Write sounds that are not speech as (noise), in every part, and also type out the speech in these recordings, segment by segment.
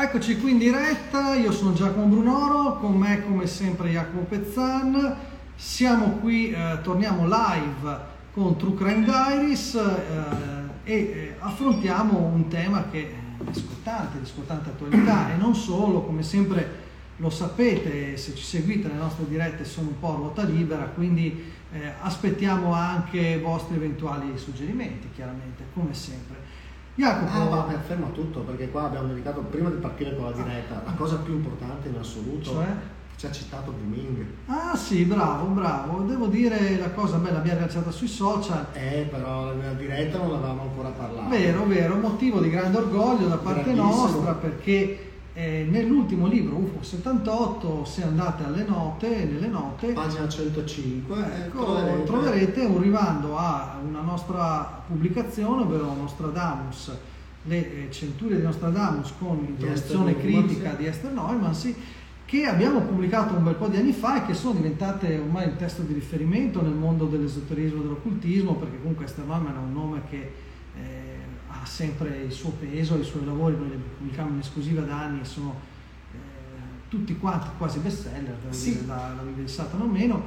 Eccoci qui in diretta, io sono Giacomo Brunoro, con me come sempre Jacopo Pezzan. Siamo qui, eh, torniamo live con True Crime Diaries eh, e eh, affrontiamo un tema che è scottante, di scottante attualità e non solo, come sempre lo sapete, se ci seguite le nostre dirette sono un po' a ruota libera, quindi eh, aspettiamo anche i vostri eventuali suggerimenti, chiaramente, come sempre. Jacopo. Ah, vabbè, fermo tutto perché qua abbiamo dedicato, prima di partire con la diretta, la cosa più importante in assoluto. Cioè? Ci ha citato Booming. Ah sì, bravo, bravo. Devo dire la cosa bella, abbiamo lanciata sui social. Eh, però nella diretta non l'avevamo ancora parlato. Vero, vero, motivo di grande orgoglio da parte nostra perché eh, nell'ultimo libro UFO 78, se andate alle note, nelle note, pagina 105, eh, ecco, troverete. troverete. un rimando a una nostra pubblicazione, ovvero Nostradamus, le eh, centurie di Nostradamus con introduzione critica di Esther Neumann, sì, che abbiamo pubblicato un bel po' di anni fa e che sono diventate ormai un testo di riferimento nel mondo dell'esoterismo e dell'occultismo, perché comunque Esther Neumann è un nome che ha sempre il suo peso, i suoi lavori, noi li pubblichiamo in esclusiva da anni, sono eh, tutti quanti quasi bestseller, sì. dire, la, la Bibbia di Satana o meno,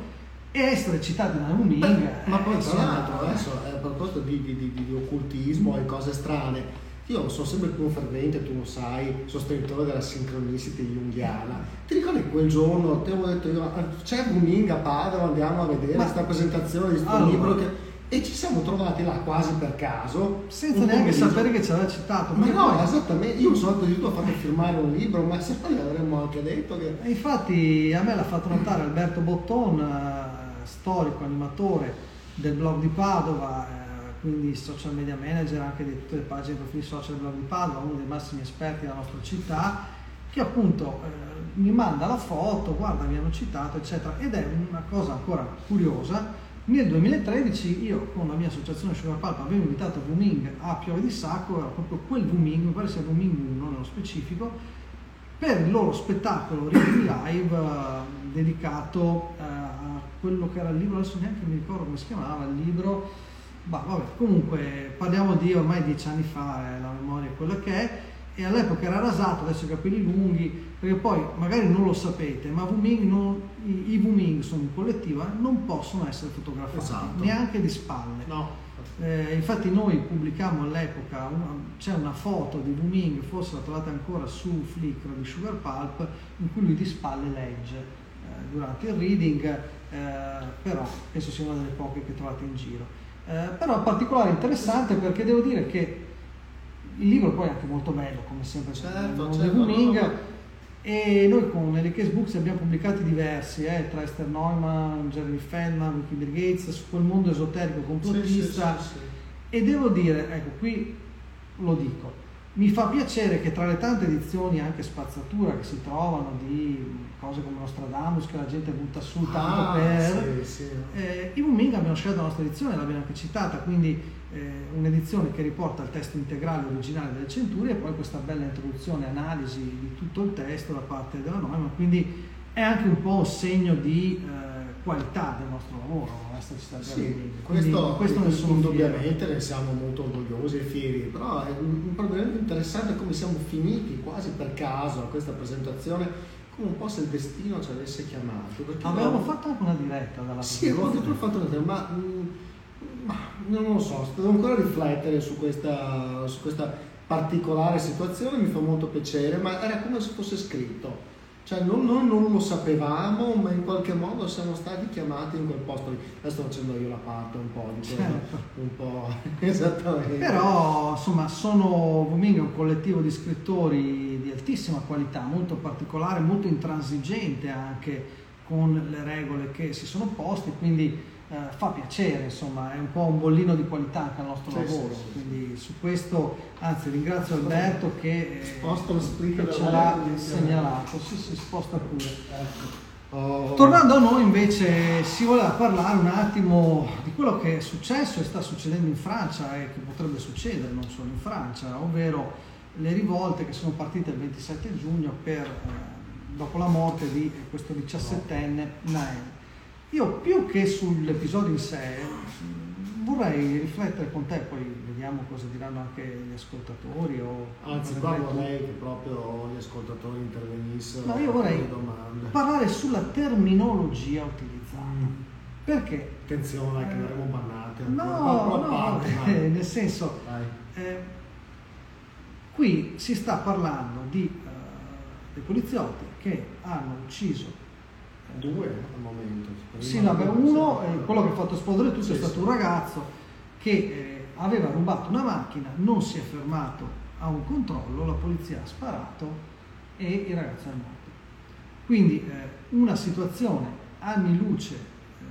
e essere citati da un Ming. Ma poi tra l'altro adesso a proposito di, di, di, di occultismo e cose strane, io sono sempre più un fervente, tu lo sai, sostenitore della sincronicity junghiana. Ti ricordi quel giorno, ti avevo detto io, c'è un Ming a Padova, andiamo a vedere questa presentazione di questo allora, libro che e ci siamo trovati là quasi per caso. Senza neanche sapere che ci aveva citato. Ma no, poi... esattamente, io sono addirittura a farmi firmare un libro, ma se no gli avremmo anche detto che... E infatti a me l'ha fatto notare Alberto Botton, eh, storico, animatore del blog di Padova, eh, quindi social media manager anche di tutte le pagine profili social del blog di Padova, uno dei massimi esperti della nostra città, che appunto eh, mi manda la foto, guarda mi hanno citato, eccetera. Ed è una cosa ancora curiosa nel 2013 io con la mia associazione Sugar Pulp avevo invitato Wuming a Piove di Sacco, era proprio quel Wuming, mi pare sia Wuming 1 nello specifico, per il loro spettacolo Live eh, dedicato eh, a quello che era il libro, adesso neanche mi ricordo come si chiamava il libro, bah, vabbè, comunque parliamo di ormai dieci anni fa, eh, la memoria è quella che è, e all'epoca era rasato, adesso i capelli lunghi, perché poi magari non lo sapete, ma Wuming non, i, i Wuming sono in collettiva, non possono essere fotografati, esatto. neanche di spalle. No. Eh, infatti noi pubblicammo all'epoca, una, c'è una foto di Wuming, forse la trovate ancora su Flickr di Sugar Pulp, in cui lui di spalle legge eh, durante il reading, eh, però penso sia una delle poche che trovate in giro. Eh, però è particolare interessante perché devo dire che il libro poi è anche molto bello, come sempre, certo, certo, Wuming, no, no. e noi con Elikes Books abbiamo pubblicati diversi, eh, tra Esther Neumann, Jeremy Feldman, Wiki Bill Gates, su quel mondo esoterico complottista, sì, sì, sì, e devo dire, ecco qui lo dico, mi fa piacere che tra le tante edizioni anche spazzatura che si trovano di cose come Nostradamus che la gente butta su tanto ah, per sì, sì. Eh, i Wuming abbiamo scelto la nostra edizione l'abbiamo anche citata quindi eh, un'edizione che riporta il testo integrale originale delle centurie e poi questa bella introduzione analisi di tutto il testo da parte della Neumann quindi è anche un po' un segno di eh, qualità del nostro lavoro, esserci stati sì, questo, questo sono indubbiamente ne siamo molto orgogliosi e fieri, però è un problema interessante come siamo finiti quasi per caso a questa presentazione come un po' se il destino ci avesse chiamato. Avevamo no, fatto anche una diretta dalla Sì, avevo fatto una diretta, ma, mm, ma, non lo so, devo ancora riflettere su questa, su questa particolare situazione, mi fa molto piacere, ma era come se fosse scritto cioè non, non, non, lo sapevamo, ma in qualche modo siamo stati chiamati in quel posto lì. Adesso sto facendo io la parte un po' di quello, certo. un po' (laughs) esattamente. Però insomma sono Wuming un collettivo di scrittori di altissima qualità, molto particolare, molto intransigente anche con le regole che si sono poste, quindi eh, fa piacere, insomma, è un po' un bollino di qualità anche al nostro sì, lavoro. Sì. Quindi su questo, anzi ringrazio Alberto che, eh, che ce l'ha segnalato. Sì, si sposta pure. Ecco. Oh. Tornando a noi invece si voleva parlare un attimo di quello che è successo e sta succedendo in Francia e che potrebbe succedere non solo in Francia, ovvero le rivolte che sono partite il 27 giugno per, eh, dopo la morte di questo 17enne Nael. Io più che sull'episodio in sé vorrei riflettere con te, poi vediamo cosa diranno anche gli ascoltatori. O Anzi, qua vorrei che proprio gli ascoltatori intervenissero. No, io vorrei parlare sulla terminologia utilizzata. Mm. Perché? Attenzione, che verremo bannati. No, no, parte, eh, nel senso, eh, qui si sta parlando di, uh, dei poliziotti che hanno ucciso Due al momento. Sì, no, beh, uno, eh, quello che ha fatto esplodere tutto sì, è stato sì. un ragazzo che eh, aveva rubato una macchina, non si è fermato a un controllo, la polizia ha sparato e il ragazzo è morto. Quindi eh, una situazione anni luce eh,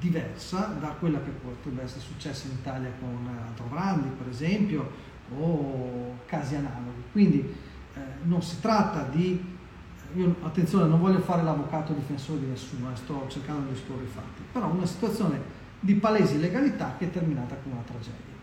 diversa da quella che potrebbe essere successa in Italia con Altro Brandi, per esempio, o casi analoghi. Quindi eh, non si tratta di io attenzione, non voglio fare l'avvocato difensore di nessuno, eh, sto cercando di esporre i fatti, però una situazione di palese illegalità che è terminata con una tragedia.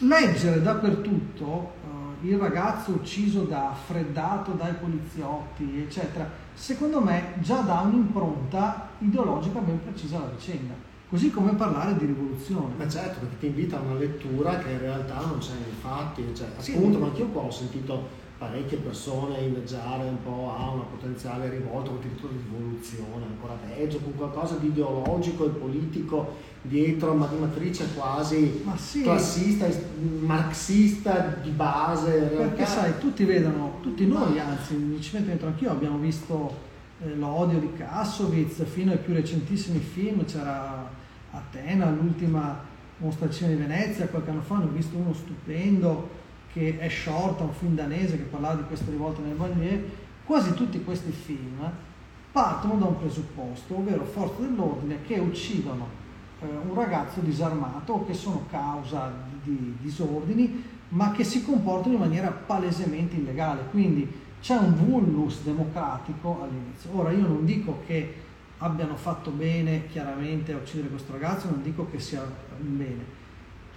Leggere dappertutto uh, il ragazzo ucciso da freddato dai poliziotti, eccetera, secondo me già dà un'impronta ideologica ben precisa alla vicenda. Così come parlare di rivoluzione. Ma certo, perché ti invita a una lettura che in realtà non c'è nei fatti. Cioè, appunto, ma anche io qua ho sentito parecchie persone inneggiare un po' a una potenziale rivolta, un diritto di rivoluzione, ancora peggio, con qualcosa di ideologico e politico dietro, ma di matrice quasi sì. classista, marxista di base. Perché sai, tutti vedono, tutti noi anzi, mi ci metto dentro anch'io, abbiamo visto eh, l'odio di Kassovitz fino ai più recentissimi film, c'era Atena, l'ultima mostrazione di Venezia, qualche anno fa ne ho visto uno stupendo che è Short, un film danese che parlava di queste rivolte nelle bandiere, quasi tutti questi film partono da un presupposto, ovvero forze dell'ordine che uccidono eh, un ragazzo disarmato o che sono causa di, di disordini, ma che si comportano in maniera palesemente illegale. Quindi c'è un vulnus democratico all'inizio. Ora io non dico che abbiano fatto bene chiaramente a uccidere questo ragazzo, non dico che sia bene,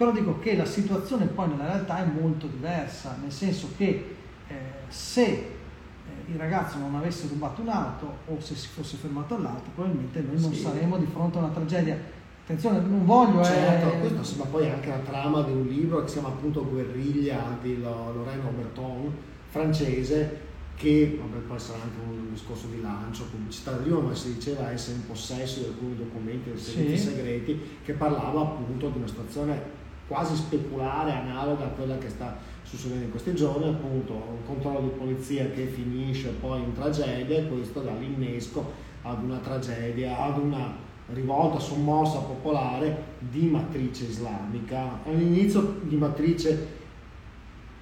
però dico che la situazione poi nella realtà è molto diversa, nel senso che eh, se eh, il ragazzo non avesse rubato un'auto o se si fosse fermato all'auto, probabilmente noi non sì. saremmo di fronte a una tragedia. Attenzione, non voglio... Certo, eh... questo sembra poi anche la trama di un libro che si chiama appunto Guerriglia di Lorraine Oberton, francese, che vabbè, poi sarà anche un discorso di lancio, pubblicità prima, ma si diceva essere in possesso di alcuni documenti dei servizi sì. segreti, che parlava appunto di una situazione quasi speculare, analoga a quella che sta succedendo in questi giorni, appunto un controllo di polizia che finisce poi in tragedia e questo dà l'innesco ad una tragedia, ad una rivolta sommossa popolare di matrice islamica, all'inizio di matrice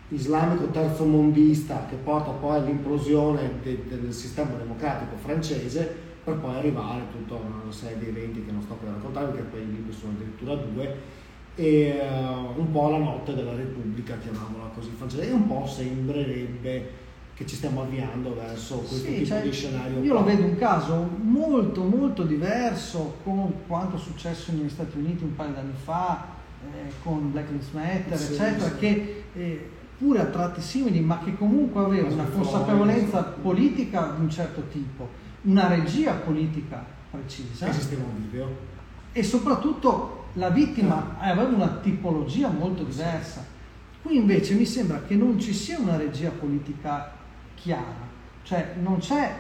islamico terzomondista che porta poi all'implosione de- del sistema democratico francese per poi arrivare a tutta una serie di eventi che non sto per raccontare perché poi i libri sono addirittura due e uh, un po' la notte della Repubblica, chiamiamola così, e un po' sembrerebbe che ci stiamo avviando verso questo sì, tipo cioè, di scenario. Io qua. lo vedo un caso molto molto diverso con quanto è successo negli Stati Uniti un paio d'anni fa, eh, con Black Lives Matter, sì, eccetera, sì. che eh, pure a tratti simili, ma che comunque aveva una consapevolezza politica di un certo tipo, una regia politica precisa. Esisteva un video. E soprattutto la vittima aveva una tipologia molto diversa. Qui invece mi sembra che non ci sia una regia politica chiara, cioè non c'è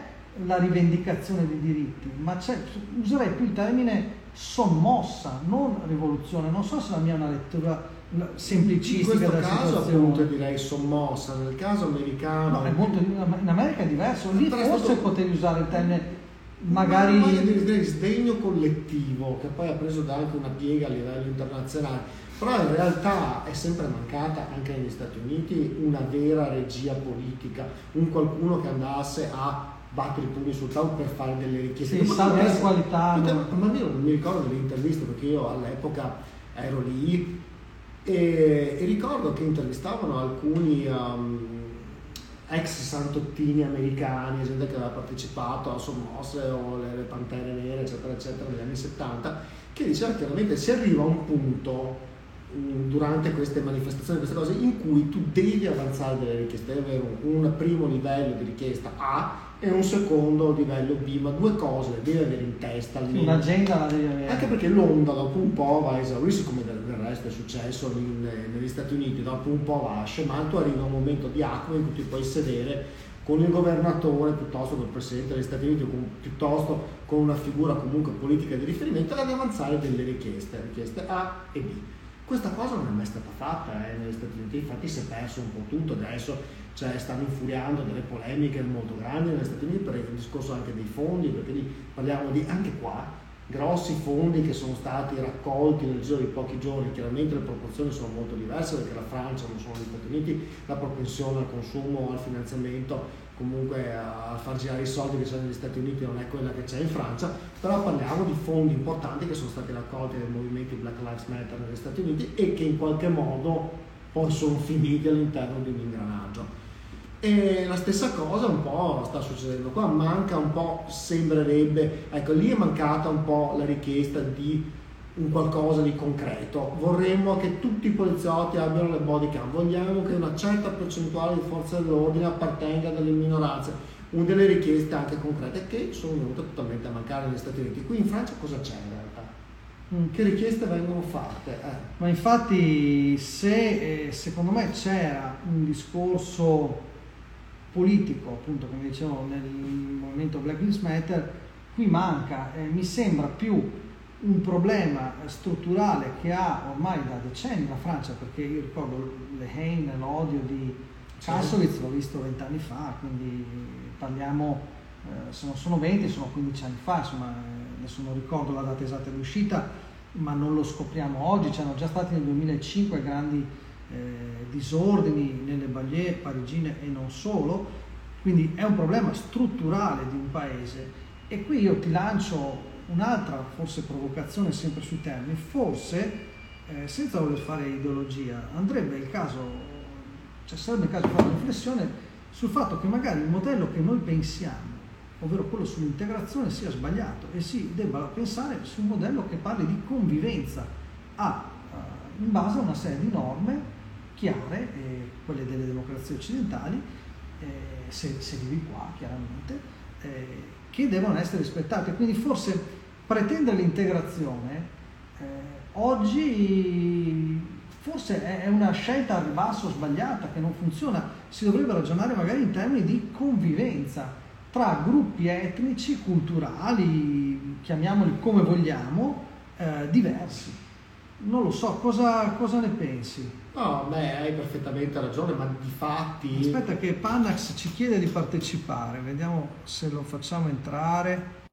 la rivendicazione dei diritti, ma c'è, userei più il termine sommossa, non rivoluzione. Non so se la mia è una lettura semplicistica in questo caso situazione. appunto direi sommossa, nel caso americano... No, molto, in America è diverso, lì forse potevi usare il termine magari di sdegno collettivo che poi ha preso anche una piega a livello internazionale. Però in realtà è sempre mancata anche negli Stati Uniti una vera regia politica un qualcuno che andasse a battere i pugni sul tavolo per fare delle richieste. Sì, salve qualità ma io non mi ricordo delle interviste perché io all'epoca ero lì e, e ricordo che intervistavano alcuni um, ex santottini americani, gente che aveva partecipato a sommosse o le, le pantere nere, eccetera, eccetera, negli anni 70, che diceva chiaramente si arriva a un punto durante queste manifestazioni, queste cose, in cui tu devi avanzare delle richieste, devi avere un primo livello di richiesta A e un secondo livello B, ma due cose le devi avere in testa. Almeno. Un'agenda la devi avere. Anche perché l'onda dopo un po' va a esaurirsi, come del, resto è successo in, negli Stati Uniti, dopo un po' va tu arriva un momento di acqua in cui ti puoi sedere con il governatore piuttosto che il presidente degli Stati Uniti o con, piuttosto con una figura comunque politica di riferimento ad avanzare delle richieste, richieste A e B. Questa cosa non è mai stata fatta eh, negli Stati Uniti, infatti si è perso un po' tutto, adesso. Cioè, stanno infuriando delle polemiche molto grandi negli Stati Uniti per il discorso anche dei fondi, perché lì parliamo di anche qua grossi fondi che sono stati raccolti nel giro di pochi giorni, chiaramente le proporzioni sono molto diverse perché la Francia non sono gli Stati Uniti, la propensione al consumo, al finanziamento, comunque a far girare i soldi che c'è negli Stati Uniti non è quella che c'è in Francia, però parliamo di fondi importanti che sono stati raccolti dai movimenti Black Lives Matter negli Stati Uniti e che in qualche modo poi sono finiti all'interno di un ingranaggio. E la stessa cosa un po' sta succedendo qua, manca un po', sembrerebbe, ecco lì è mancata un po' la richiesta di un qualcosa di concreto. Vorremmo che tutti i poliziotti abbiano le body cam, vogliamo che una certa percentuale di forze dell'ordine appartenga alle minoranze. Una delle richieste anche concrete che sono venute totalmente a mancare negli Stati Uniti. Qui in Francia cosa c'è in realtà? Mm. Che richieste vengono fatte? Eh. Ma infatti se eh, secondo me c'era un discorso politico, appunto come dicevo nel movimento Black Lives Matter, qui manca, eh, mi sembra più un problema strutturale che ha ormai da decenni la Francia, perché io ricordo le Haine, l'odio di Kassovitz, l'ho visto vent'anni fa, quindi parliamo, eh, se non sono 20, sono 15 anni fa, insomma, eh, adesso non ricordo la data esatta di uscita, ma non lo scopriamo oggi, c'erano già stati nel 2005 grandi eh, disordini nelle banlieue parigine e non solo, quindi è un problema strutturale di un paese. E qui io ti lancio un'altra forse provocazione sempre sui termini, forse eh, senza voler fare ideologia, andrebbe il caso, cioè sarebbe il caso di fare una riflessione sul fatto che magari il modello che noi pensiamo, ovvero quello sull'integrazione, sia sbagliato e si debba pensare su un modello che parli di convivenza. A, uh, in base a una serie di norme chiare, eh, quelle delle democrazie occidentali, eh, se, se, vivi qua chiaramente, eh, che devono essere rispettate. Quindi forse pretendere l'integrazione eh, oggi forse è, una scelta al ribasso sbagliata che non funziona, si dovrebbe ragionare magari in termini di convivenza tra gruppi etnici, culturali, chiamiamoli come vogliamo, eh, diversi. Non lo so, cosa, cosa ne pensi? No, beh, hai perfettamente ragione, ma di fatti... Aspetta che Panax ci chiede di partecipare, vediamo se lo facciamo entrare.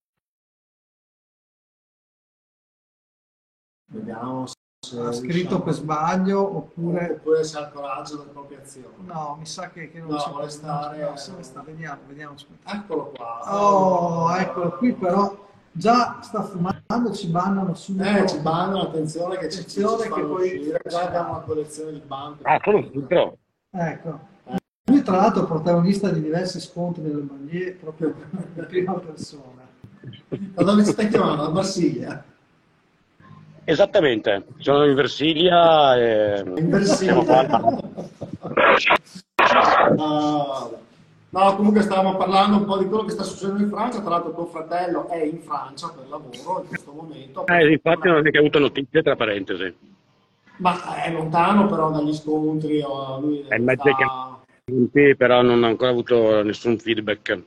Vediamo se... Ha scritto per sbaglio oppure... Oppure se ha il coraggio delle proprie azioni. No, mi sa che, che non no, c'è... vuole stare... No, se sta, vediamo, vediamo. Aspetta. Eccolo qua. Oh, eccolo qui però già sta fumando, ci bannano subito. Eh, ci bannano, attenzione che attenzione ci, ci che poi uscire. già abbiamo una collezione di banche. Ah, filtro. Ecco. Eh. Lui tra l'altro è protagonista di diversi scontri nelle banlieue proprio in prima persona. Da dove stai chiamando? A Marsiglia? Esattamente, sono in Versilia e in Versilia. no, No, comunque stavamo parlando un po' di quello che sta succedendo in Francia, tra l'altro tuo fratello è in Francia per lavoro in questo momento. Eh, infatti non è che ha avuto notizie, tra parentesi. Ma è lontano però dagli scontri, o lui è mezzo che... però non ha ancora avuto nessun feedback.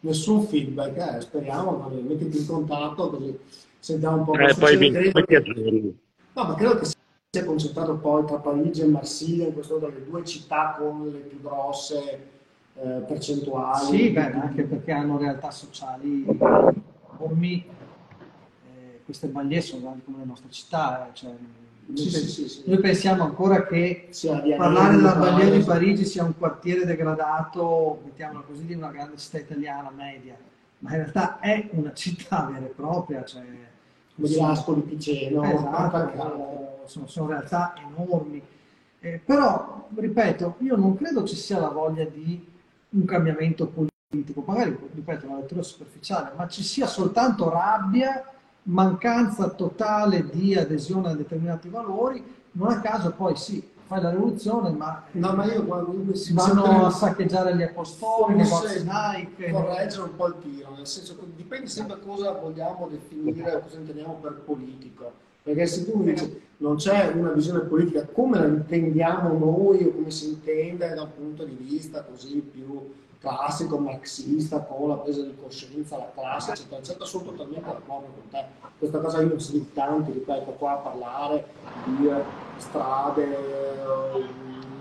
Nessun feedback, eh, speriamo, mettiti in contatto così sentiamo un po' eh, poi mi, credo che... No, ma credo che sia concentrato poi tra Parigi e Marsiglia, in questo modo le due città con le più grosse eh, percentuali. Sì, beh, anche perché hanno realtà sociali enormi. Eh, queste banlieue sono grandi come le nostre città. Eh, cioè, noi, sì, sì, sì, noi, pensiamo ancora che parlare della banlieue di Parigi sia un quartiere degradato, mettiamola così, di una grande città italiana media, ma in realtà è una città vera e propria. Cioè, come di Ascoli Piceno, esatto, sono, sono realtà enormi. Eh, però, ripeto, io non credo ci sia la voglia di un cambiamento politico, magari, ripeto, una lettura superficiale, ma ci sia soltanto rabbia, mancanza totale di adesione a determinati valori non a caso poi sì, fai la rivoluzione, ma, no, ma io quando si vanno a saccheggiare gli apostoli, i negozi Nike. Correggere un po' il tiro, nel senso che dipende sempre cosa vogliamo definire cosa intendiamo per politico. Perché se tu dici non c'è una visione politica come la intendiamo noi o come si intende da un punto di vista così più classico marxista con la presa di coscienza, la classe, eccetera, eccetera, sono totalmente d'accordo con te. Questa cosa io sono di tanti, ripeto, qua a parlare di eh, strade, eh,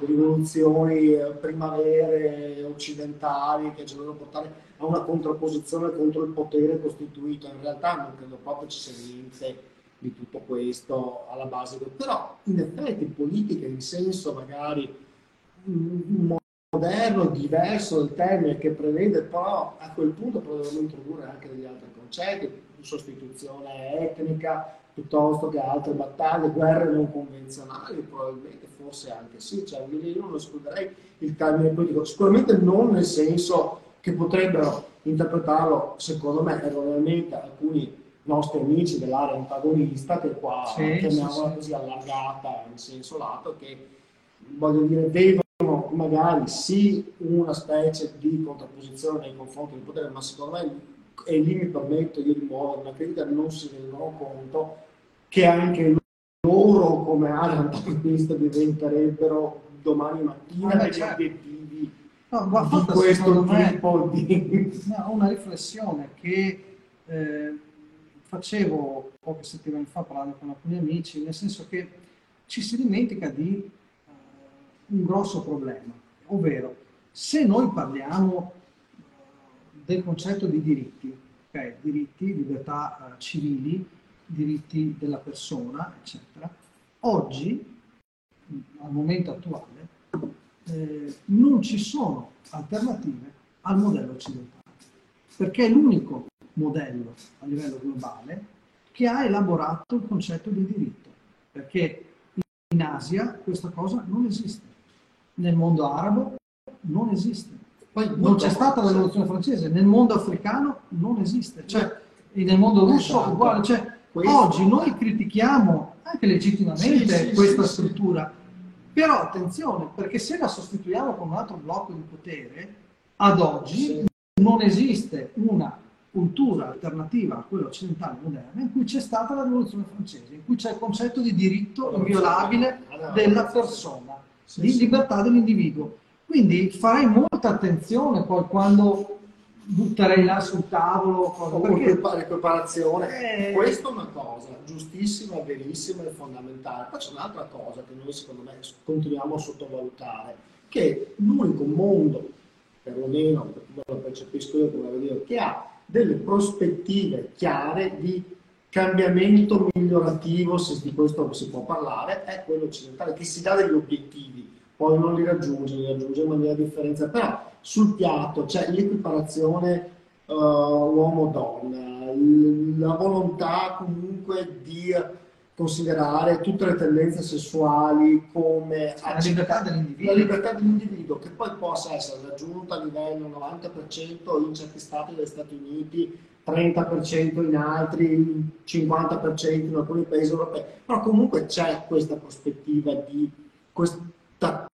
rivoluzioni, eh, primavere occidentali che ci devono portare a una contrapposizione contro il potere costituito. In realtà non credo proprio ci sia niente di tutto questo alla base, però in effetti politica in senso magari mm, moderno, diverso del termine che prevede, però a quel punto dovremmo introdurre anche degli altri concetti, sostituzione etnica, piuttosto che altre battaglie, guerre non convenzionali, probabilmente forse anche sì, cioè, io non escluderei il termine politico, sicuramente non nel senso che potrebbero interpretarlo, secondo me, erroneamente alcuni nostri amici dell'area antagonista, che qua sì, chiamiamola sì, così allargata in senso lato, che voglio dire, vedono magari sì una specie di contrapposizione nei confronti del potere, ma secondo me, e lì mi permetto io di muovere una critica, non si rendono conto che anche loro come area antagonista diventerebbero domani mattina degli certo. obiettivi no, ma di questo tipo me, di... No, una riflessione che eh, facevo poche settimane fa parlando con alcuni amici, nel senso che ci si dimentica di uh, un grosso problema, ovvero se noi parliamo uh, del concetto di diritti, okay, diritti, libertà uh, civili, diritti della persona, eccetera, oggi, al momento attuale, eh, non ci sono alternative al modello occidentale, perché è l'unico modello a livello globale che ha elaborato il concetto di diritto, perché in Asia questa cosa non esiste, nel mondo arabo non esiste, poi non c'è stata la rivoluzione francese, nel mondo africano non esiste, cioè nel mondo russo esatto. uguale, cioè, oggi noi critichiamo anche legittimamente sì, sì, questa sì, struttura, però attenzione, perché se la sostituiamo con un altro blocco di potere, ad oggi non esiste una cultura alternativa a quella occidentale moderna in cui c'è stata la rivoluzione francese, in cui c'è il concetto di diritto inviolabile della persona, di libertà dell'individuo. Quindi farei molta attenzione poi quando butterei là sul tavolo cosa, perché l'equiparazione eh... questa è una cosa giustissima, verissima e fondamentale. Poi c'è un'altra cosa che noi secondo me continuiamo a sottovalutare che l'unico mondo perlomeno per come lo percepisco io come vedo che ha delle prospettive chiare di cambiamento migliorativo, se di questo si può parlare, è quello occidentale, che si dà degli obiettivi, poi non li raggiunge, li raggiunge in maniera differenziata, però sul piatto c'è l'equiparazione uh, uomo-donna, la volontà comunque di considerare tutte le tendenze sessuali come la libertà dell'individuo. La libertà dell'individuo che poi possa essere raggiunta a livello 90% in certi stati degli Stati Uniti, 30% in altri, 50% in alcuni paesi europei, però comunque c'è questa prospettiva di questa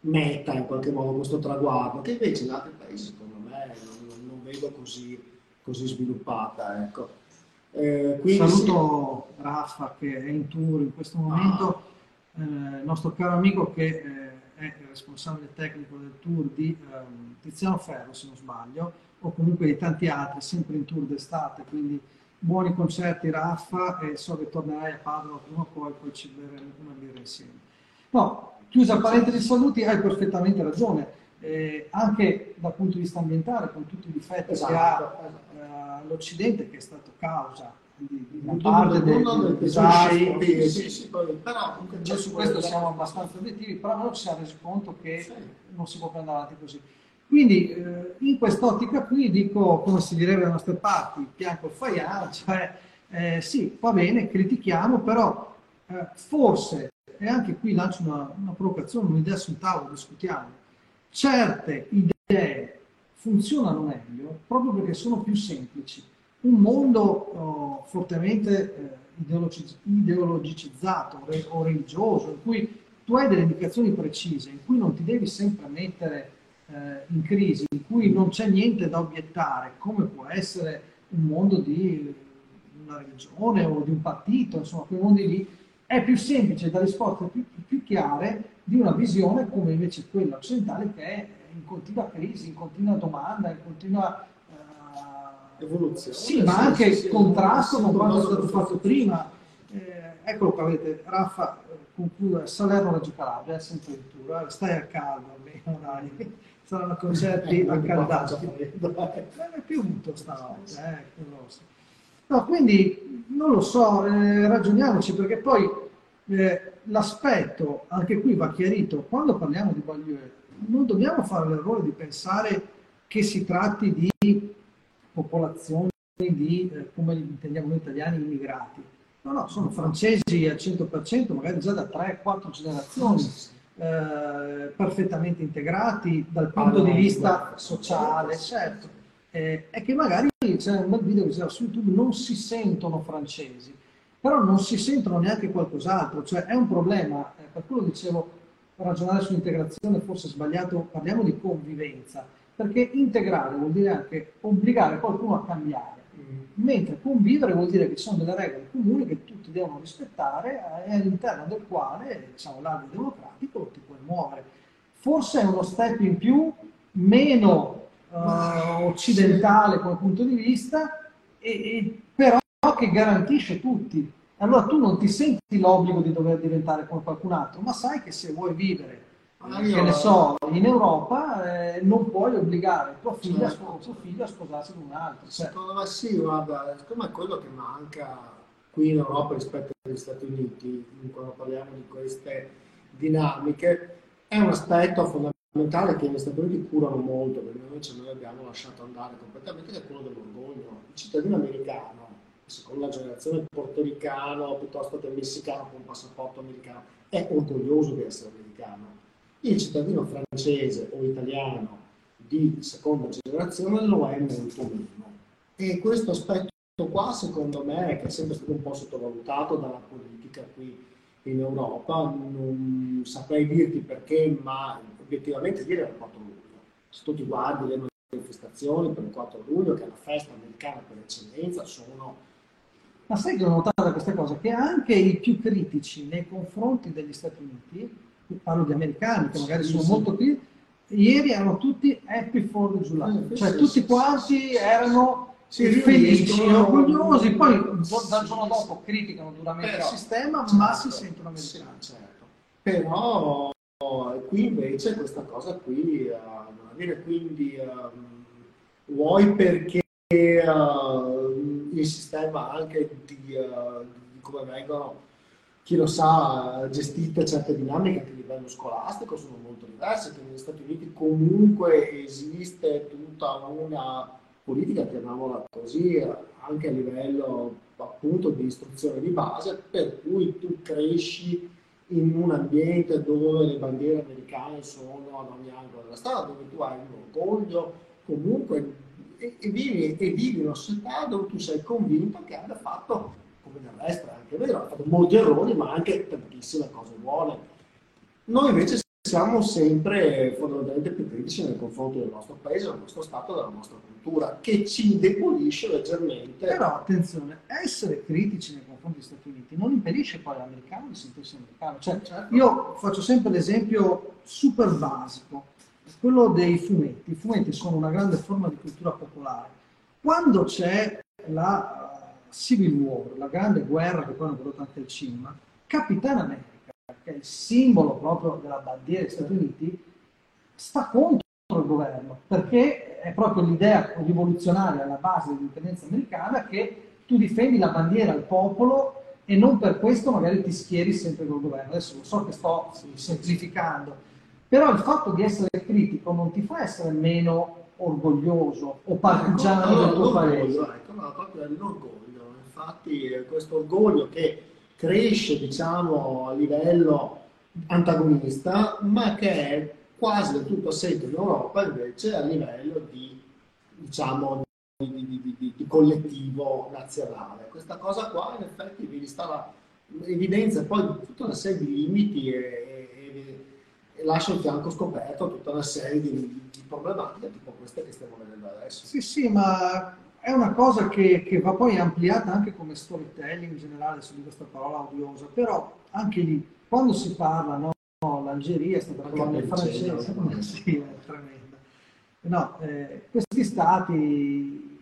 meta in qualche modo, questo traguardo, che invece in altri paesi secondo me non, non vedo così, così sviluppata. Ecco. Eh, Saluto sì. Raffa che è in tour in questo momento, ah. eh, nostro caro amico che eh, è il responsabile tecnico del tour di ehm, Tiziano Ferro, se non sbaglio, o comunque di tanti altri, sempre in tour d'estate, quindi buoni concerti Raffa e so che tornerai a Padova prima o poi, poi ci berremo una birra insieme. No, chiusa parentesi saluti, hai perfettamente ragione. Eh, anche dal punto di vista ambientale, con tutti i difetti esatto, che ha esatto all'Occidente che è stato causa di, di una parte del, del design. Sì, sì, però cioè, su questo siamo abbastanza obiettivi, però non ci siamo resi conto che sì. non si può prendere avanti così. Quindi eh, in quest'ottica qui dico, come si direbbe da nostre parti, pianco il faiano, cioè eh, sì, va bene, critichiamo, però eh, forse, e anche qui lancio una, una provocazione, un'idea sul tavolo, discutiamo, certe idee funzionano meglio proprio perché sono più semplici. Un mondo oh, fortemente eh, ideologiz- ideologicizzato re- o religioso, in cui tu hai delle indicazioni precise, in cui non ti devi sempre mettere eh, in crisi, in cui non c'è niente da obiettare, come può essere un mondo di una religione o di un partito, insomma, quei mondi lì, è più semplice da risposte più, più chiare di una visione come invece quella occidentale che è in continua crisi, in continua domanda, in continua uh, evoluzione. Sì, ma anche sì, contrasto con quanto è stato fatto prima. Eh, eccolo qua, vedete, Raffa conclude Salerno-Reggio Calabria, è sempre in tour, stai a caldo almeno, dai. (laughs) Saranno concerti accaldati. Non è piovuto stanotte, eh, No, quindi non lo so, eh, ragioniamoci perché poi eh, l'aspetto, anche qui va chiarito, quando parliamo di Bagliore, non dobbiamo fare l'errore di pensare che si tratti di popolazioni di, eh, come li intendiamo noi italiani, immigrati. No, no, sono francesi al 100%, magari già da 3-4 generazioni, eh, perfettamente integrati dal punto di vista sociale, certo. Eh, è che magari c'è un bel video che c'era su YouTube, non si sentono francesi, però non si sentono neanche qualcos'altro, cioè è un problema, eh, per quello dicevo, ragionare sull'integrazione forse è sbagliato, parliamo di convivenza, perché integrare vuol dire anche obbligare qualcuno a cambiare, mm. mentre convivere vuol dire che ci sono delle regole comuni che tutti devono rispettare e all'interno del quale, diciamo, l'area democratico ti puoi muovere. Forse è uno step in più, meno uh, occidentale come punto di vista, e, e, però che garantisce tutti. Allora tu non ti senti l'obbligo di dover diventare come qualcun altro, ma sai che se vuoi vivere, ah, che ne so, in Europa, eh, non puoi obbligare tua figlia, certo. tuo figlio a sposarsi con un altro. Cioè. Secondo me sì, guarda, secondo me quello che manca qui in Europa rispetto agli Stati Uniti, quando parliamo di queste dinamiche, è un aspetto fondamentale che gli Stati Uniti curano molto, perché invece noi abbiamo lasciato andare completamente, che è quello dell'orgoglio. Il cittadino americano seconda generazione portoricano piuttosto che messicano con passaporto americano, è orgoglioso di essere americano. Il cittadino francese o italiano di seconda generazione lo è molto meno. E questo aspetto qua, secondo me, che è sempre stato un po' sottovalutato dalla politica qui in Europa, non saprei dirti perché, ma obiettivamente dire è il 4 luglio. Se tu ti guardi le manifestazioni per il 4 luglio, che è la festa americana per eccellenza, sono ma sai che ho notato questa cosa? Che anche i più critici nei confronti degli Stati Uniti, parlo di americani che magari sono molto critici, ieri erano tutti happy for the July, eh, cioè sì, tutti sì, quanti erano sì, felici, orgogliosi, poi dal giorno dopo criticano duramente il sistema, ma si sentono americani. Certo. Però qui invece questa cosa qui, uh, non avviene quindi um, vuoi perché uh, il sistema anche di, uh, di, come vengono, chi lo sa, gestite certe dinamiche anche a livello scolastico sono molto diverse, che negli Stati Uniti comunque esiste tutta una politica, chiamiamola così, anche a livello appunto di istruzione di base, per cui tu cresci in un ambiente dove le bandiere americane sono ad ogni angolo della strada, dove tu hai un orgoglio comunque e, e, vivi, e vivi una società dove tu sei convinto che abbia fatto, come nel resto è anche vero, ha fatto molti errori ma anche tantissime cose buone. Noi invece siamo sempre fondamentalmente più critici nei confronti del nostro paese, del nostro Stato, della nostra cultura, che ci indebolisce leggermente. Però attenzione, essere critici nei confronti degli Stati Uniti non impedisce poi all'americano di sentirsi americano. Cioè, certo. Io faccio sempre l'esempio super basico quello dei fumetti. I fumetti sono una grande forma di cultura popolare. Quando c'è la uh, Civil War, la grande guerra che poi hanno prodotto anche il cinema, Capitan America, che è il simbolo proprio della bandiera degli Stati Uniti, sta contro il governo, perché è proprio l'idea rivoluzionaria alla base dell'indipendenza americana che tu difendi la bandiera al popolo e non per questo magari ti schieri sempre col governo. Adesso lo so che sto semplificando, però il fatto di essere critico non ti fa essere meno orgoglioso o partigiano no, no, del tuo paese. Ecco, no, proprio l'orgoglio. Infatti questo orgoglio che cresce, diciamo, a livello antagonista, ma che è quasi del tutto assente in Europa invece a livello di, diciamo, di, di, di, di, collettivo nazionale. Questa cosa qua in effetti vi stava evidenzia poi tutta una serie di limiti e, e, e lascia il fianco scoperto tutta una serie di, di, problematiche tipo queste che stiamo vedendo adesso. Sì, sì, ma è una cosa che, che, va poi ampliata anche come storytelling in generale su di questa parola odiosa, però anche lì, quando si parla, no, l'Algeria è stata colonia francese, (laughs) sì, è tremenda. No, eh, questi stati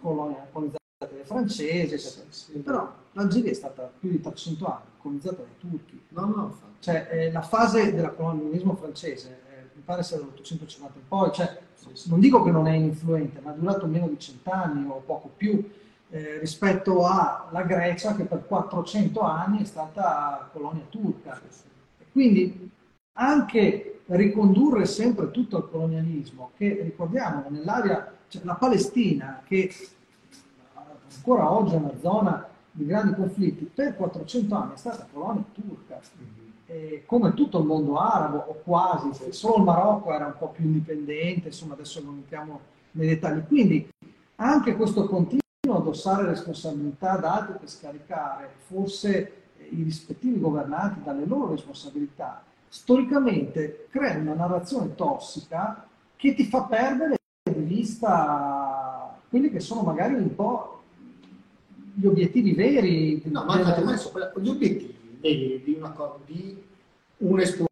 colonizzati dai francesi, eccetera. Sì, però l'Algeria è stata più di 300 anni colonizzata dai turchi. No, no, cioè, eh, la fase del colonialismo francese, eh, mi pare sia dall'850 in poi, cioè, non dico che non è influente, ma è durato meno di cent'anni o poco più eh, rispetto alla Grecia che per 400 anni è stata colonia turca. Quindi anche ricondurre sempre tutto al colonialismo, che ricordiamo nell'area, cioè la Palestina, che ancora oggi è una zona di grandi conflitti, per 400 anni è stata colonia turca, mm-hmm. come tutto il mondo arabo, o quasi, solo il Marocco era un po' più indipendente, insomma adesso non entriamo nei dettagli. Quindi anche questo continuo addossare responsabilità ad altri per scaricare forse i rispettivi governanti dalle loro responsabilità, storicamente crea una narrazione tossica che ti fa perdere di vista quelli che sono magari un po' gli obiettivi veri. No, ma infatti, delle... gli obiettivi veri di, una, di un esplorato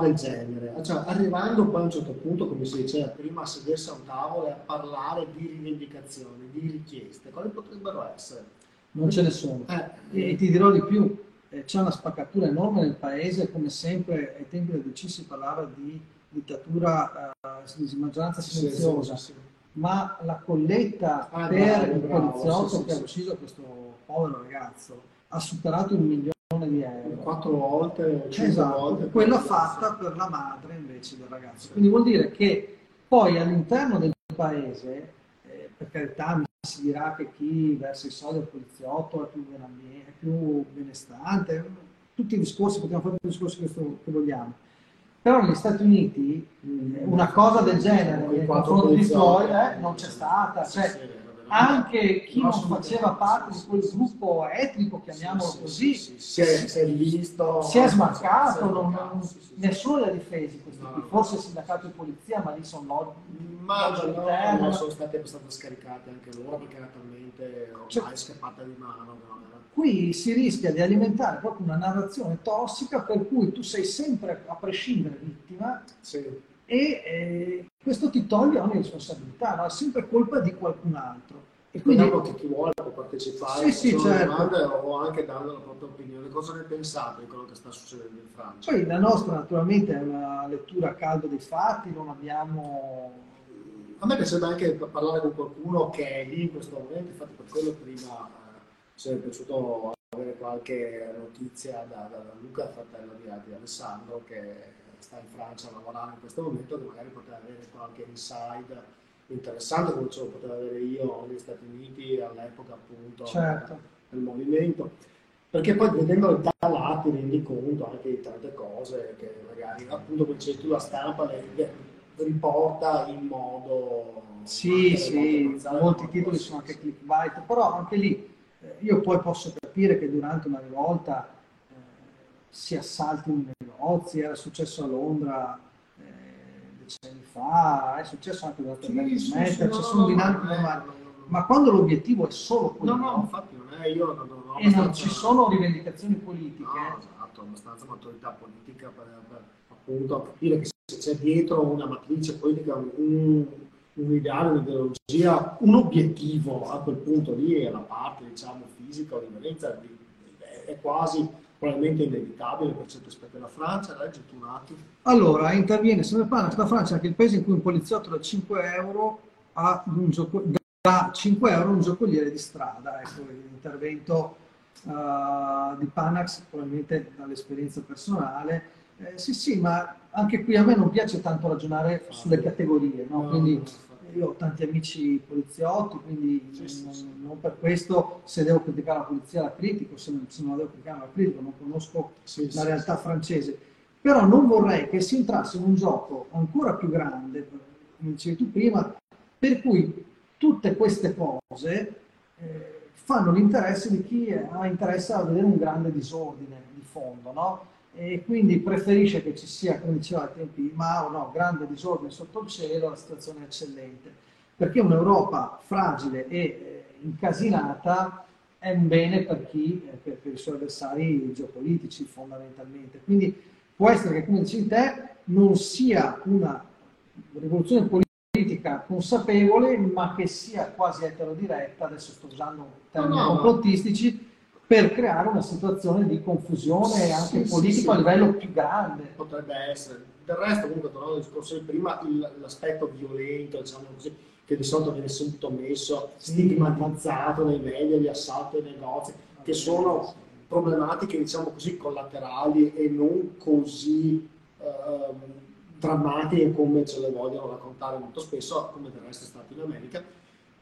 del genere, cioè, arrivando poi a un certo punto, come si diceva prima, a sedersi a un tavolo e a parlare di rivendicazioni, di richieste, quali potrebbero essere? Non ce ne sono. Eh, e ti dirò di più, eh, c'è una spaccatura enorme nel paese, come sempre ai tempi del DC si parlava di dittatura uh, di maggioranza silenziosa. Sì, sì, sì ma la colletta ah, per bravo, il poliziotto sì, sì, che ha ucciso questo povero ragazzo ha superato un milione di euro. Quattro volte, cinque esatto, volte. Quella fatta per la madre invece del ragazzo. Quindi vuol dire che poi all'interno del paese, eh, per carità, si dirà che chi versa i soldi al poliziotto è più, è più benestante, tutti i discorsi, possiamo fare tutti i discorsi che, che vogliamo però negli Stati Uniti una cosa del genere nei confronti di Florida eh, non c'è stata. Cioè, anche chi non faceva parte di quel gruppo etnico, chiamiamolo così, si è, è visto, si è smarcato, non, nessuno li ha difesi questi qui, forse il sindacato di polizia, ma lì sono loggi. Ma no, no, sono state scaricate anche loro perché era talmente ormai cioè, scappata di mano. Qui si rischia di alimentare proprio una narrazione tossica per cui tu sei sempre, a prescindere, vittima sì. E eh, questo ti toglie ogni responsabilità, no? è sempre colpa di qualcun altro. E quindi che chi vuole può partecipare, sì, sì, certo. o anche dando la propria opinione. Cosa ne pensate di quello che sta succedendo in Francia? Poi la nostra naturalmente è una lettura a caldo dei fatti, non abbiamo... A me piacerebbe anche parlare con qualcuno che è lì in questo momento, infatti per quello prima sarebbe piaciuto avere qualche notizia da, da, da Luca, fratello di, di, Alessandro, che sta in Francia a lavorare in questo momento, che magari poteva avere qualche inside interessante come ce lo potevo avere io negli Stati Uniti all'epoca appunto certo. del movimento. Perché poi vedendo da là ti rendi conto anche di tante cose che magari appunto come dicevi tu la stampa le, riporta in modo... Sì, sì, molti titoli sono anche clickbait, però anche lì eh, io poi posso capire che durante una rivolta si assaltino i negozi, era successo a Londra eh, decenni fa, è successo anche durante sì, il sì, sì, no, sono dinamiche normali. Ma quando l'obiettivo è solo quello, no, no, infatti non è io non, non e non ci sono rivendicazioni politiche, no, esatto, abbastanza maturità politica per, per appunto capire che se c'è dietro una matrice politica un, un ideale, un'ideologia, un obiettivo a quel punto lì è la parte diciamo fisica o di violenza è quasi probabilmente inevitabile per certi aspetti della Francia, un attimo. Allora, interviene sempre Pana, la Francia è anche il paese in cui un poliziotto da 5 euro ha un gioco, da 5 euro un giocoliere di strada, ecco l'intervento uh, di Panax probabilmente dall'esperienza personale. Eh, sì, sì, ma anche qui a me non piace tanto ragionare sulle categorie, no? quindi io ho tanti amici poliziotti, quindi non, non, per questo se devo criticare la polizia la critico, se non, se non la devo criticare la critico, non conosco la realtà francese. Però non vorrei che si entrasse in un gioco ancora più grande, come dicevi tu prima, per cui tutte queste cose eh, fanno l'interesse di chi ha interesse a vedere un grande disordine di fondo, no? E quindi preferisce che ci sia, come diceva ai tempi Mao, no, grande disordine sotto il cielo, la situazione è eccellente. Perché un'Europa fragile e eh, incasinata è un bene per chi, eh, per, per i suoi avversari geopolitici fondamentalmente. Quindi può essere che, come dici te, non sia una rivoluzione politica consapevole, ma che sia quasi eterodiretta, adesso sto usando termini no, no, complottistici, per creare una situazione di confusione anche sì, politica sì, a livello più grande. Potrebbe essere. Del resto, comunque, tornando al discorso di prima, l'aspetto violento, diciamo così, che di solito viene subito messo, stigmatizzato nei media, gli assalti ai negozi, che sono problematiche, diciamo così, collaterali e non così eh, drammatiche come ce le vogliono raccontare molto spesso, come del resto è stato in America,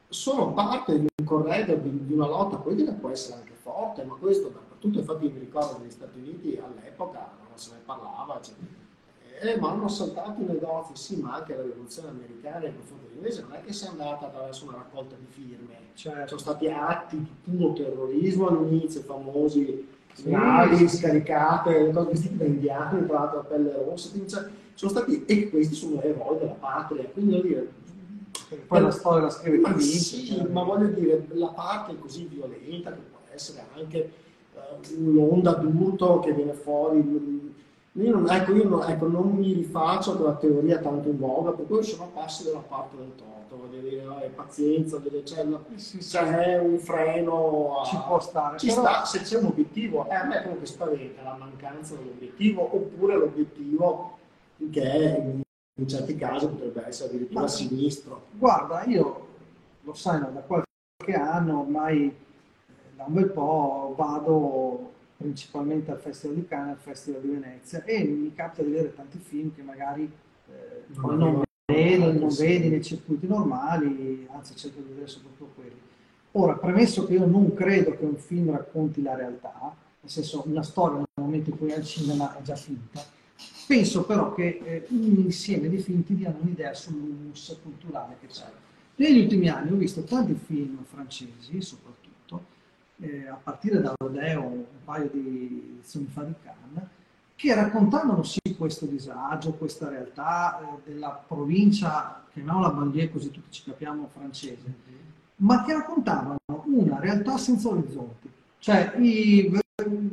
sono parte di un corredo di, di una lotta politica che può essere anche forte, ma questo dappertutto, infatti mi ricordo negli Stati Uniti all'epoca non se ne parlava, cioè, eh, ma hanno assaltato i negozi, sì, ma anche la rivoluzione americana nei confronti dell'inglese non è che sia andata attraverso una raccolta di firme, certo. sono stati atti di puro terrorismo all'inizio, famosi navi sì. scaricate, cose vestite da indiani, tra l'altro a pelle rossa, cioè, sono stati, e questi sono eroi della patria, quindi voglio dire, poi la storia la scrive ma sì, cioè. ma voglio dire, la parte così violenta che essere anche uh, un'onda d'urto che viene fuori io non, ecco, io non, ecco, non mi rifaccio a quella teoria tanto in voga, per cui sono passi dalla parte del torto, voglio dire, eh, pazienza, delle, c'è, sì, c'è un freno, a, ci può stare. Ci però... sta, se c'è un obiettivo, eh, a me quello che spaventa la mancanza dell'obiettivo, oppure l'obiettivo che in certi casi potrebbe essere addirittura Ma, sinistro. Guarda, io lo sai, da qualche anno ormai eh, da un bel po' vado principalmente al Festival di Cannes, al Festival di Venezia e mi capita di vedere tanti film che magari eh, non, non vedi, non vedi nei circuiti normali, anzi cerco di vedere soprattutto quelli. Ora, premesso che io non credo che un film racconti la realtà, nel senso una storia nel momento in cui è al cinema è già finita, penso però che eh, un insieme di film ti diano un'idea sull'humus culturale che c'è. Negli ultimi anni ho visto tanti film francesi, soprattutto eh, a partire da Rodeo un paio di edizioni fa di Cannes, che raccontavano sì questo disagio, questa realtà eh, della provincia, chiamiamola banlieue così tutti ci capiamo francese, mm-hmm. ma che raccontavano una realtà senza orizzonti. Cioè i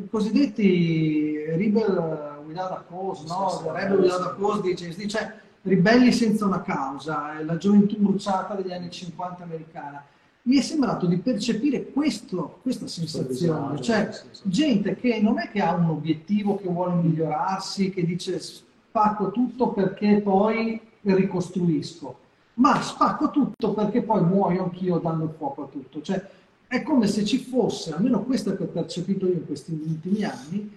cosiddetti rebel without a cause, no? Rebel without a cause dice, cioè ribelli senza una causa, la gioventù bruciata degli anni 50 americana mi è sembrato di percepire questo, questa sensazione, cioè gente che non è che ha un obiettivo, che vuole migliorarsi, che dice spacco tutto perché poi ricostruisco, ma spacco tutto perché poi muoio anch'io dando fuoco a tutto. Cioè, è come se ci fosse, almeno questo che ho percepito io in questi ultimi anni,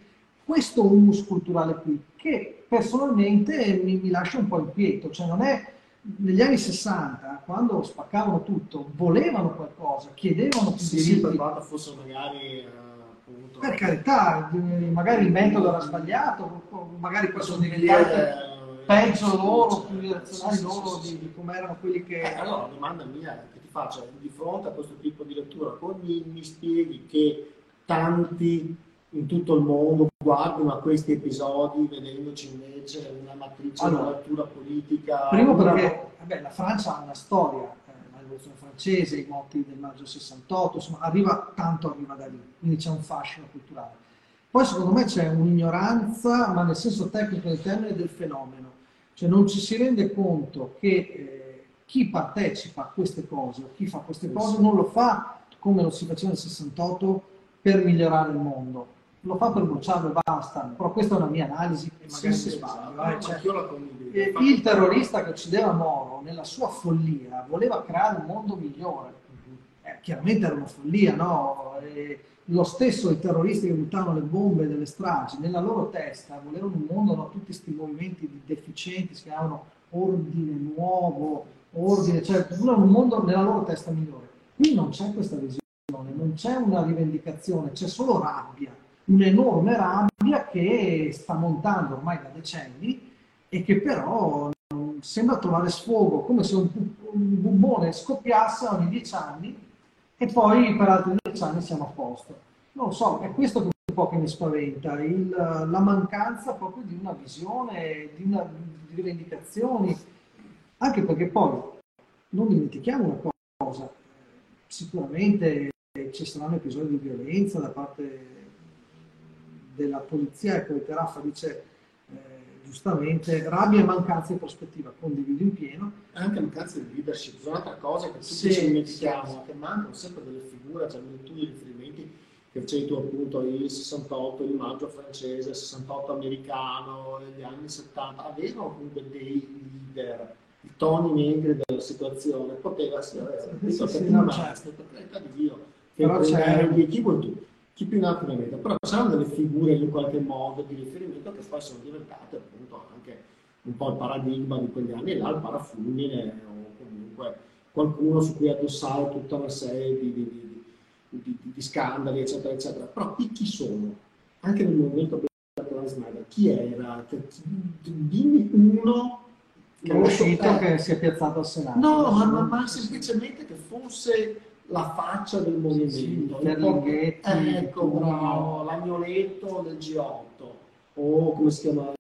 questo humus culturale qui, che personalmente mi, mi lascia un po' inquieto, cioè non è negli anni 60, quando spaccavano tutto, volevano qualcosa, chiedevano più sì, diritti. Per quanto fosse magari... Uh, appunto, per carità, magari il metodo era sbagliato, magari poi sono diventati peggio loro, più direzionali loro di, di come erano quelli che... Eh, allora, la domanda mia che ti faccio, di fronte a questo tipo di lettura, come mi spieghi che tanti in tutto il mondo guardino a questi episodi vedendoci invece una matrice allora, una lettura politica. Primo perché vabbè, la Francia ha una storia, eh, la rivoluzione francese, i moti del maggio 68, insomma arriva, tanto arriva da lì, quindi c'è un fascino culturale. Poi secondo me c'è un'ignoranza, ma nel senso tecnico del termine, del fenomeno, cioè non ci si rende conto che eh, chi partecipa a queste cose o chi fa queste cose non lo fa come lo si faceva nel 68 per migliorare il mondo, lo fa per bruciarlo e basta, però questa è una mia analisi e magari sì, si sbaglio. Eh. Cioè, eh, il terrorista che uccideva Moro, nella sua follia, voleva creare un mondo migliore. Eh, chiaramente era una follia, no? E lo stesso i terroristi che buttavano le bombe delle stragi, nella loro testa volevano un mondo, no? tutti questi movimenti di deficienti, si chiamavano ordine nuovo, ordine, cioè volevano un mondo nella loro testa migliore. Qui non c'è questa visione, non c'è una rivendicazione, c'è solo rabbia un'enorme rabbia che sta montando ormai da decenni e che però sembra trovare sfogo, come se un, un bubbone scoppiasse ogni dieci anni e poi per altri dieci anni siamo a posto. Non lo so, è questo un po' che mi spaventa, il, la mancanza proprio di una visione, di, una, di rivendicazioni, anche perché poi non dimentichiamo una cosa, sicuramente ci saranno episodi di violenza da parte della polizia e poi Terraffa dice eh, giustamente rabbia e mancanza di prospettiva, condivido in pieno. Anche mancanza di leadership, un'altra cosa che tutti sì, ci dimentichiamo, sì. che mancano sempre delle figure, cioè tu i riferimenti che facevi tu appunto il 68, il maggio francese, il 68 americano, gli anni 70, avevano comunque dei leader, i toni negri della situazione, poteva essere, sì, sì, sì, no, certo. per carità di Dio, che Però c'è... chi vuoi tu? Chi più in alto ne mette, però c'erano delle figure in qualche modo di riferimento che poi sono diventate appunto anche un po' il paradigma di quegli anni là, il parafulmine o comunque qualcuno su cui addossare tutta una serie di, di, di, di scandali, eccetera, eccetera. Però qui chi sono? Anche nel movimento Black Lives Matter, chi era? Dimmi uno che è uscito che si è piazzato al Senato. No, ma, ma, ma semplicemente che fosse la faccia del movimento. Sì, ecco, bravo, l'agnoletto del G8, o come si chiama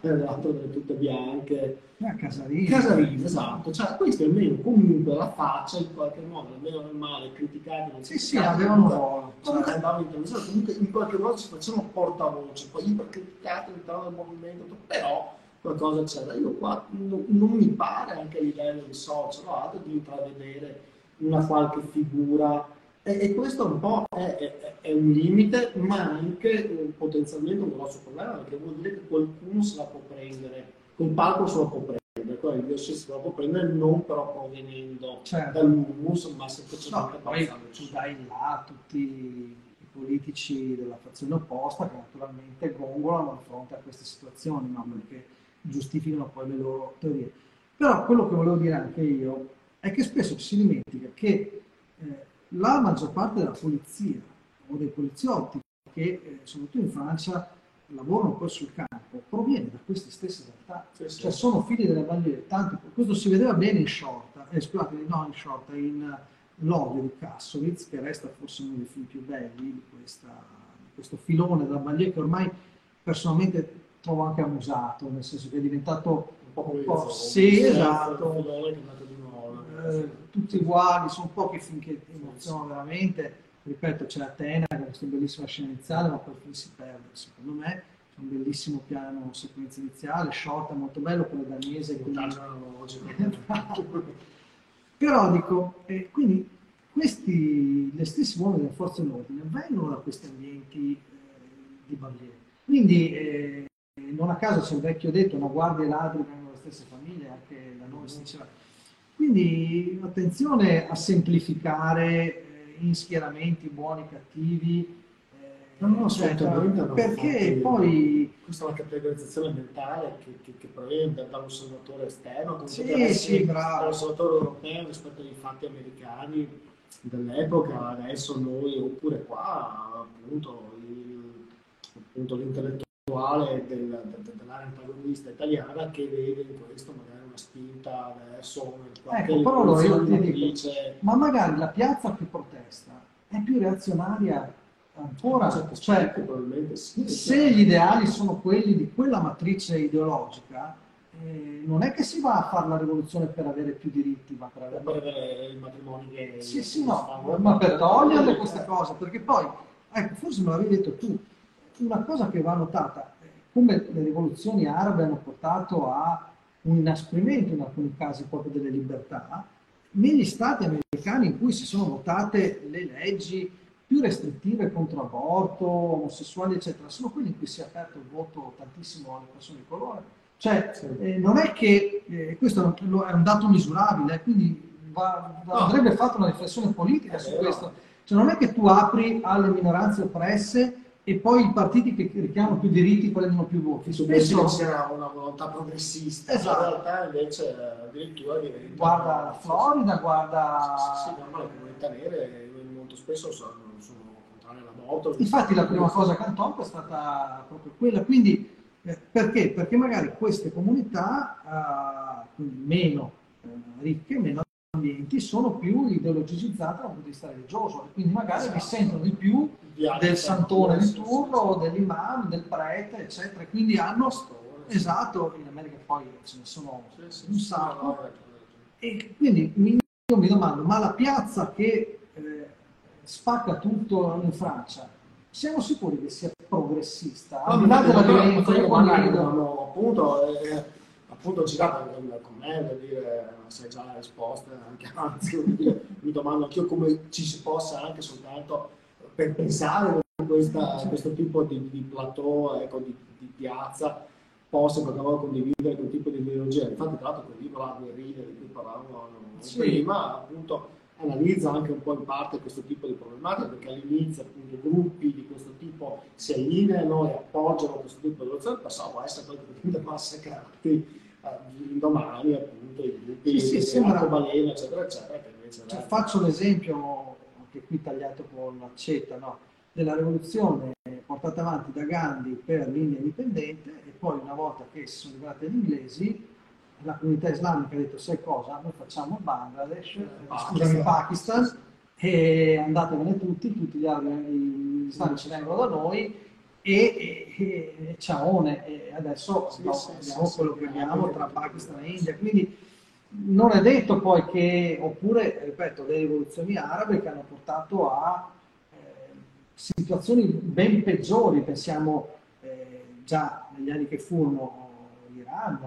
l'altro delle tutte bianche. Ah, Casarini. Casarini, esatto. Cioè, questi almeno comunque la faccia in qualche modo, almeno nel male, criticati. Non sì, sì, avevano un ruolo. Comunque andavano in televisione, comunque in qualche modo si facevano portavoce, poi ipercriticati all'interno del movimento, però qualcosa c'era. Io qua non, non mi pare anche a livello di social o altro di intravedere una qualche figura e, e questo un po' è, è, è, un limite ma anche eh, potenzialmente un grosso problema perché vuol dire che qualcuno se la può prendere quel palco se la può prendere quello il se la può prendere non però provenendo certo. dall'humus ma semplicemente no, poi tu dai là tutti i politici della fazione opposta che naturalmente gongolano di fronte a queste situazioni no? perché giustificano poi le loro teorie però quello che volevo dire anche io è che spesso si dimentica che eh, la maggior parte della polizia o dei poliziotti che eh, soprattutto in Francia lavorano poi sul campo proviene da queste stesse realtà, sì, sì. cioè sono figli delle bandiere, tanti, questo si vedeva bene in Shorta, eh, scusate, no in Shorta, in L'odio di Kassovitz, che resta forse uno dei film più belli di, questa, di questo filone della bandiera che ormai personalmente trovo anche amusato, nel senso che è diventato un po'... Un po' sì, esatto eh, tutti uguali, sono pochi film che emozionano veramente. Ripeto, c'è Atena con questa bellissima scena iniziale, ma poi il film si perde, secondo me. C'è un bellissimo piano sequenza iniziale, short, è molto bello, quello danese. Quindi... (laughs) Però dico, eh, quindi questi, le stesse uomini delle forze dell'ordine vengono da questi ambienti eh, di bandiere. Quindi eh, non a caso c'è il vecchio detto, no, guardie e ladri vengono dalle stesse famiglie, anche da noi si diceva quindi attenzione a semplificare eh, in schieramenti buoni, cattivi. Eh, no, no, assolutamente. No, perché poi... Questa è una categorizzazione mentale che, che, che proviene dall'osservatore esterno, come sì, sì, dall'osservatore europeo rispetto ai fatti americani dell'epoca, adesso noi, oppure qua, appunto, il, appunto l'intellettuale del, del, dell'area antagonista italiana che vede in questo magari spinta verso ecco, però allora io ti dico, dice... ma magari la piazza che protesta è più reazionaria ancora, certo, cioè, sì, se gli ideali sono quelli di quella matrice ideologica, eh, non è che si va a fare la rivoluzione per avere più diritti, ma per avere, per avere il matrimonio che... Sì, sì, no, ma per toglierle queste cose, perché poi, ecco, forse me l'avevi detto tu, una cosa che va notata, eh, come le rivoluzioni arabe hanno portato a un inasprimento in alcuni casi proprio delle libertà, negli stati americani in cui si sono votate le leggi più restrittive contro aborto, omosessuali, eccetera, sono quelli in cui si è aperto il voto tantissimo alle persone di colore. Cioè, eh, non è che eh, questo è un dato misurabile, quindi va, va, andrebbe fatta una riflessione politica su questo. Cioè, non è che tu apri alle minoranze oppresse e poi i partiti che richiamano più diritti prendono più voti. Spesso sia una volontà progressista, esatto. in realtà invece addirittura diventa... Guarda la Florida, guarda... Sì, sì, no, le comunità nere molto spesso sono, sono contrarie all'aborto. Infatti la prima cosa che hanno è stata proprio quella, quindi eh, perché? Perché magari queste comunità, eh, quindi meno... Eh, ricche, meno ambienti, sono più ideologicizzate dal punto di vista religioso e quindi magari esatto. sentono di più del santone di turno, dell'imam, del prete, eccetera. Quindi hanno, esatto, in America poi ce ne sono un sacco. E quindi io mi domando, ma la piazza che eh, spacca tutto in Francia, siamo sicuri che sia progressista? Al di là della violenza, appunto, eh, appunto girato con me, per dire, sai già la risposta, anche anzi, mi domando anch'io come ci si possa anche soltanto per pensare a questo tipo di, di plateau, ecco, di, di piazza, possa qualche volta condividere quel tipo di ideologia. Infatti, tra l'altro, quel libro là, Guerriglia, di cui parlavamo sì. prima, appunto, analizza anche un po' in parte questo tipo di problematica, perché all'inizio appunto gruppi di questo tipo si allineano e appoggiano questo tipo di azione, passavo a essere poi massacrati domani appunto i gruppi sì, sì, sembra... balena, eccetera, eccetera. Cioè, faccio l'esempio, anche qui tagliato con l'accetta, no? della rivoluzione portata avanti da Gandhi per l'India indipendente e poi una volta che si sono arrivati gli inglesi la comunità islamica ha detto sai cosa, noi facciamo Bangladesh, eh, scusami Pakistan e andatevene tutti, tutti gli arabi islamici vengono da noi e, e, e ciaone, e adesso sì, no, sì, abbiamo sì, quello che abbiamo tra Pakistan e India, quindi non è detto poi che, oppure, ripeto, le rivoluzioni arabe che hanno portato a eh, situazioni ben peggiori, pensiamo eh, già negli anni che furono l'Iran,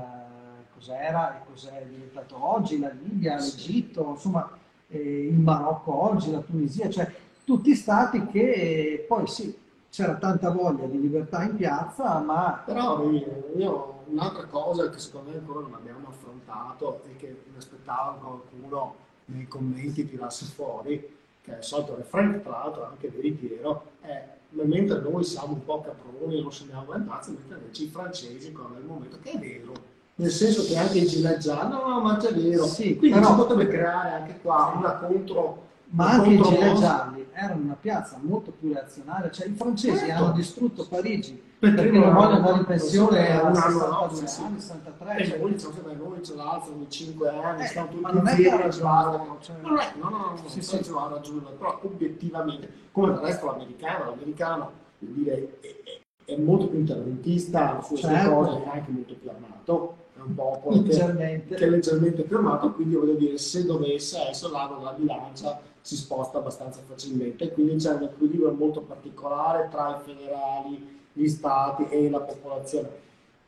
cos'era e cos'è diventato oggi, la Libia, l'Egitto, insomma eh, il Marocco oggi, la Tunisia, cioè tutti stati che poi sì, c'era tanta voglia di libertà in piazza, ma... Però io un'altra cosa che secondo me ancora non abbiamo affrontato e che mi aspettavo qualcuno nei commenti tirasse fuori, che è il solito refrain, tra l'altro anche veritiero, è mentre noi siamo un po' caproni e non sembriamo le pazze, mentre invece i francesi con il momento che è vero, nel senso che anche i gilet gialli, no, no, ma è vero. Sì, Quindi però, si potrebbe creare anche qua una contro. Ma anche contro i gilet erano una piazza molto più reazionaria, cioè i francesi certo. hanno distrutto Parigi perché, perché non vogliono andare in pensione a 62 anni, 63. E noi diciamo che noi ce l'alzano 5 anni, eh, stanno tutti ma non è che ha ragione. Cioè... No, no, no, no, sì, sì. ha ragione, però obiettivamente, come del resto l'americano, l'americano dire, è, è, molto più interventista su queste certo. cose, è anche molto più armato è un popolo leggermente. Che, che, è leggermente fermato, quindi voglio dire, se dovesse essere l'ago della bilancia si sposta abbastanza facilmente, quindi c'è un equilibrio molto particolare tra i federali, gli stati e la popolazione.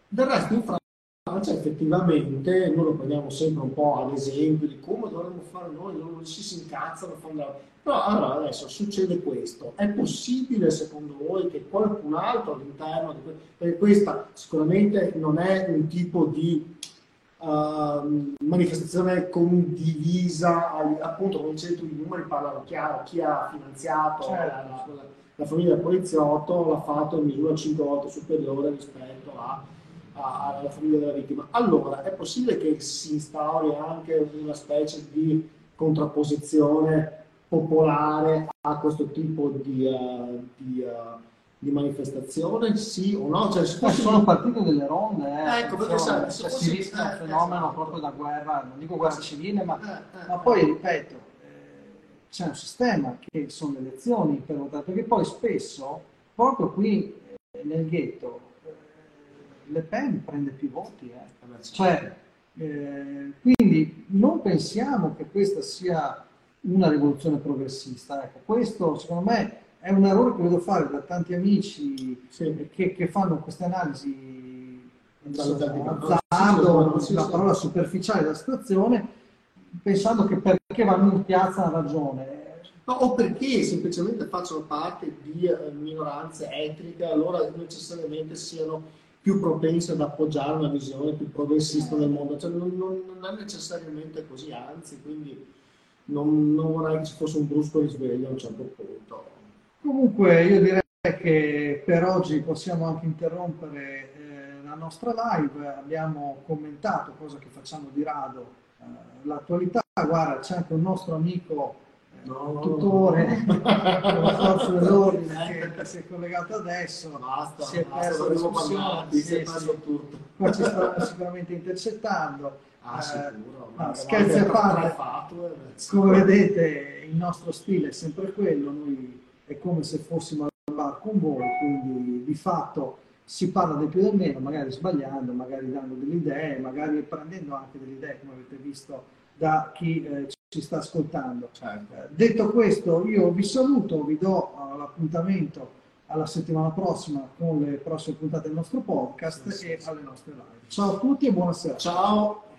Del resto in Francia effettivamente noi lo prendiamo sempre un po' ad esempio di come dovremmo fare noi, non si, si incazzano, fanno... però allora adesso succede questo, è possibile secondo voi che qualcun altro all'interno di questo, perché questa sicuramente non è un tipo di uh, manifestazione condivisa, appunto come dicevi tu i numeri parlano chiaro, chi ha finanziato certo. la, la, famiglia del poliziotto l'ha fatto in misura 5 volte superiore rispetto a, a, alla famiglia della vittima. Allora, è possibile che si instauri anche una specie di contrapposizione popolare a questo tipo di, uh, di uh, di manifestazione, sì o no? Cioè, Poi sono partite delle ronde, eh, ecco, perché sai, cioè, si rischia un fenomeno esatto. proprio da guerra, non dico guerra civile, ma, eh, eh, ma poi ripeto, eh, c'è un sistema che sono le elezioni per votare, perché poi spesso, proprio qui eh, nel ghetto, eh, Le Pen prende più voti, cioè, quindi non pensiamo che questa sia una rivoluzione progressista, ecco, questo secondo me è un errore che vedo fare da tanti amici sì. che, che, fanno queste analisi azzardo, la parola superficiale della situazione, pensando che perché vanno in piazza hanno ragione. No, o perché semplicemente facciano parte di eh, minoranze etniche, allora necessariamente siano più propense ad appoggiare una visione più progressista del mondo. Cioè, non, non, non, è necessariamente così, anzi, quindi non, non vorrei che ci fosse un brusco risveglio a un certo punto. Comunque io direi che per oggi possiamo anche interrompere eh, la nostra live, abbiamo commentato, cosa che facciamo di rado, eh, l'attualità, guarda c'è anche un nostro amico eh, no, tutore (laughs) della forza dell'ordine che, si è collegato adesso, basta, si è perso la discussione, si è perso tutto. Qua ci stanno sicuramente intercettando. Ah, Eh, sicuro. no, Ma scherzi a parte. beh, come vedete il nostro stile è sempre quello, noi è come se fossimo al bar con voi, quindi di fatto si parla del più e del meno, magari sbagliando, magari dando delle idee, magari prendendo anche delle idee, come avete visto, da chi eh, ci sta ascoltando. certo. Eh, Detto questo, io vi saluto, vi do eh, l'appuntamento alla settimana prossima con le prossime puntate del nostro podcast Sì, sì, e alle nostre live. Ciao a tutti e buonasera. Ciao.